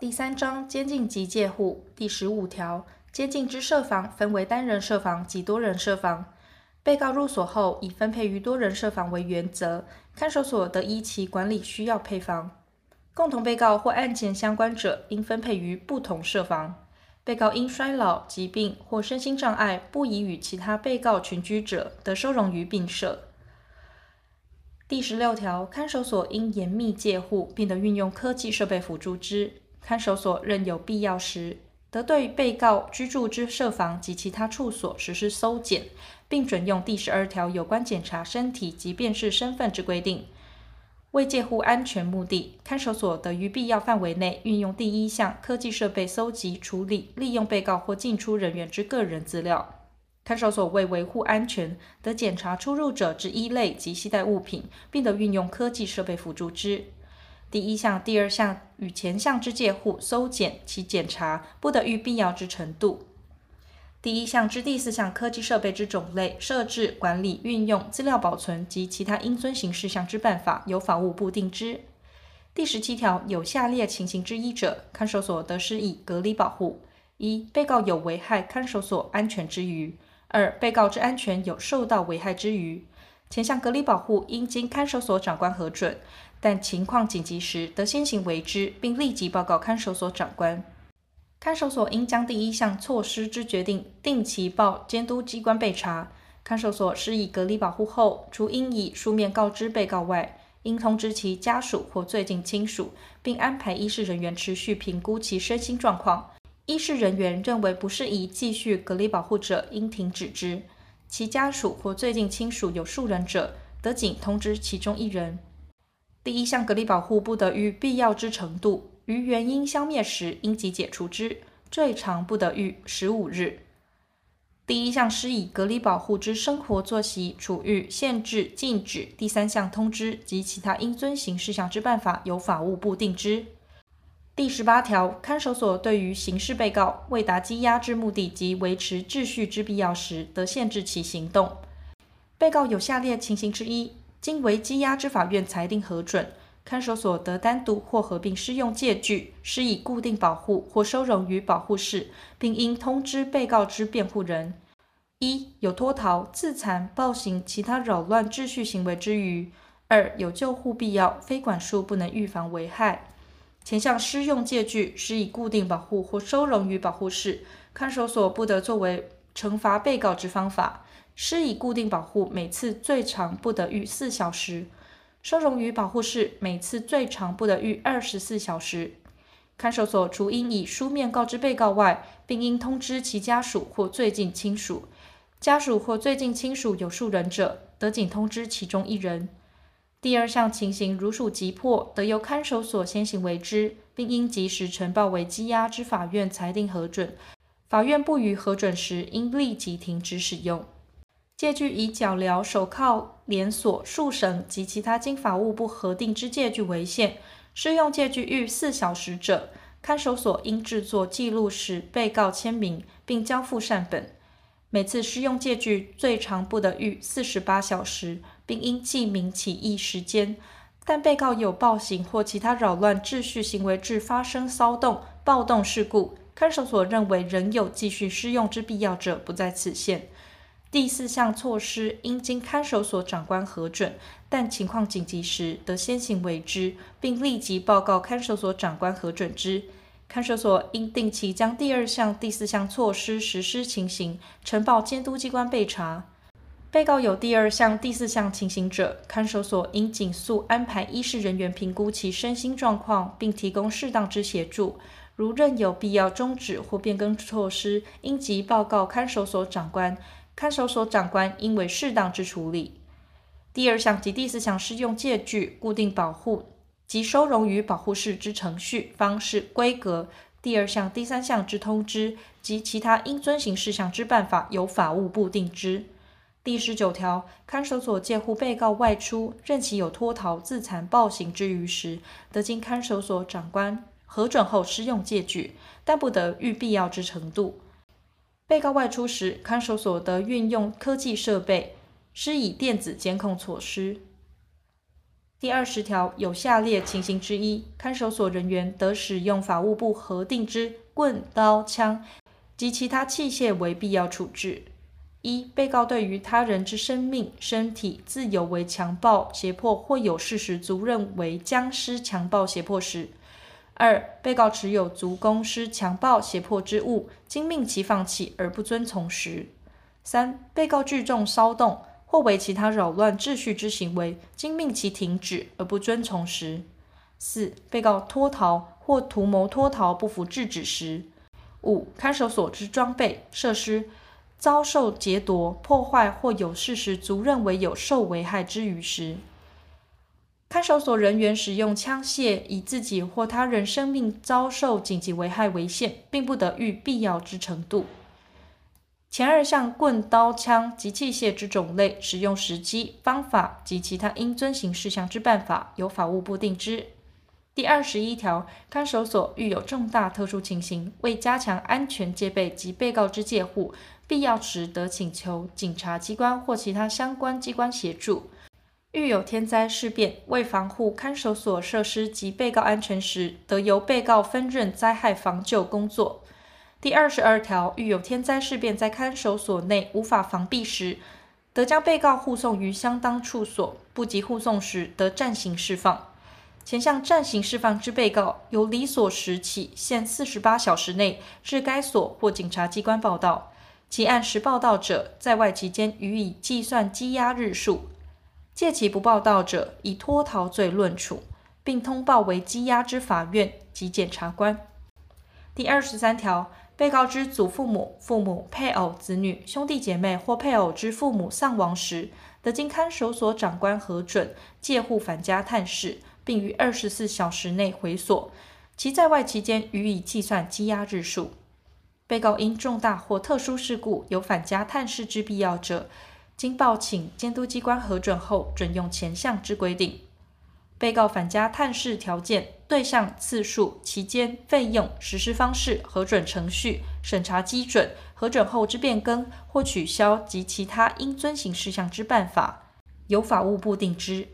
第三章监禁及戒护第十五条，监禁之设房分为单人设房及多人设房。被告入所后，以分配于多人设房为原则，看守所得依其管理需要配房。共同被告或案件相关者，应分配于不同设房。被告因衰老、疾病或身心障碍，不宜与其他被告群居者，得收容于并舍。第十六条，看守所应严密戒护，并得运用科技设备辅助之。看守所任有必要时，得对被告居住之设房及其他处所实施搜检，并准用第十二条有关检查身体及辨识身份之规定。为戒护安全目的，看守所得于必要范围内运用第一项科技设备搜集、处理、利用被告或进出人员之个人资料。看守所为维护安全，得检查出入者之衣类及携带物品，并得运用科技设备辅助之。第一项、第二项与前项之戒护、搜检其检查，不得逾必要之程度。第一项之第四项科技设备之种类、设置、管理、运用、资料保存及其他应遵行事项之办法，由法务部定之。第十七条有下列情形之一者，看守所得施以隔离保护：一、被告有危害看守所安全之余；二、被告之安全有受到危害之余。前项隔离保护应经看守所长官核准。但情况紧急时，得先行为之，并立即报告看守所长官。看守所应将第一项措施之决定，定期报监督机关备查。看守所施以隔离保护后，除应以书面告知被告外，应通知其家属或最近亲属，并安排医事人员持续评估其身心状况。医事人员认为不适宜继续隔离保护者，应停止之。其家属或最近亲属有数人者，得仅通知其中一人。第一项隔离保护不得逾必要之程度，于原因消灭时，应即解除之，最长不得逾十五日。第一项施以隔离保护之生活作息、处遇、限制、禁止，第三项通知及其他应遵行事项之办法，由法务部定之。第十八条，看守所对于刑事被告为达羁押之目的及维持秩序之必要时，得限制其行动。被告有下列情形之一。经为羁押之法院裁定核准，看守所得单独或合并适用戒具，施以固定保护或收容于保护室，并应通知被告之辩护人：一、有脱逃、自残、暴行、其他扰乱秩序行为之余；二、有救护必要，非管束不能预防危害。前项施用戒具、施以固定保护或收容于保护室，看守所不得作为惩罚被告之方法。施以固定保护，每次最长不得逾四小时；收容于保护室，每次最长不得逾二十四小时。看守所除应以书面告知被告外，并应通知其家属或最近亲属。家属或最近亲属有数人者，得仅通知其中一人。第二项情形如属急迫，得由看守所先行为之，并应及时呈报为羁押之法院裁定核准。法院不予核准时，应立即停止使用。借具以脚镣、手铐、链锁、束绳及其他经法务部核定之借具为限。适用借具逾四小时者，看守所应制作记录使被告签名，并交付缮本。每次施用戒具最长不得逾四十八小时，并应记明起訖时间。但被告有暴行或其他扰乱秩序行为致发生骚动、暴动事故，看守所认为仍有继续施用之必要者，不在此限。第四项措施应经看守所长官核准，但情况紧急时，得先行为之，并立即报告看守所长官核准之。看守所应定期将第二项、第四项措施实施情形呈报监督机关备查。被告有第二项、第四项情形者，看守所应尽速安排医事人员评估其身心状况，并提供适当之协助。如认有必要终止或变更措施，应即报告看守所长官。看守所长官应为适当之处理。第二项及第四项适用借据、固定保护及收容与保护室之程序、方式、规格；第二项、第三项之通知及其他应遵行事项之办法，由法务部定之。第十九条，看守所借护被告外出，任其有脱逃、自残、暴行之余时，得经看守所长官核准后施用借据，但不得逾必要之程度。被告外出时，看守所得运用科技设备，施以电子监控措施。第二十条有下列情形之一，看守所人员得使用法务部核定之棍、刀、枪及其他器械为必要处置：一、被告对于他人之生命、身体、自由为强暴、胁迫或有事实足认为将施强暴、胁迫时；二、被告持有足供施强暴、胁迫之物，经命其放弃而不遵从时；三、被告聚众骚动。或为其他扰乱秩序之行为，经命其停止而不遵从时；四、被告脱逃或图谋脱逃不服制止时；五、看守所之装备设施遭受劫夺、破坏或有事实足认为有受危害之余时；看守所人员使用枪械以自己或他人生命遭受紧急危害为限，并不得逾必要之程度。前二项棍、刀、枪及器械之种类、使用时机、方法及其他应遵行事项之办法，由法务部定之。第二十一条，看守所遇有重大特殊情形，为加强安全戒备及被告之戒护，必要时得请求警察机关或其他相关机关协助。遇有天灾事变，为防护看守所设施及被告安全时，得由被告分任灾害防救工作。第二十二条，遇有天灾事变在看守所内无法防避时，得将被告护送于相当处所；不及护送时，得暂行释放。前项暂行释放之被告，由离所时起限四十八小时内至该所或警察机关报到，其按时报到者，在外期间予以计算羁押日数；届期不报到者，以脱逃罪论处，并通报为羁押之法院及检察官。第二十三条。被告之祖父母、父母、配偶、子女、兄弟姐妹或配偶之父母丧亡时，得经看守所长官核准，借护返家探视，并于二十四小时内回所。其在外期间，予以计算羁押日数。被告因重大或特殊事故有返家探视之必要者，经报请监督机关核准后，准用前项之规定。被告返家探视条件、对象、次数、期间、费用、实施方式、核准程序、审查基准、核准后之变更或取消及其他应遵循事项之办法，由法务部定之。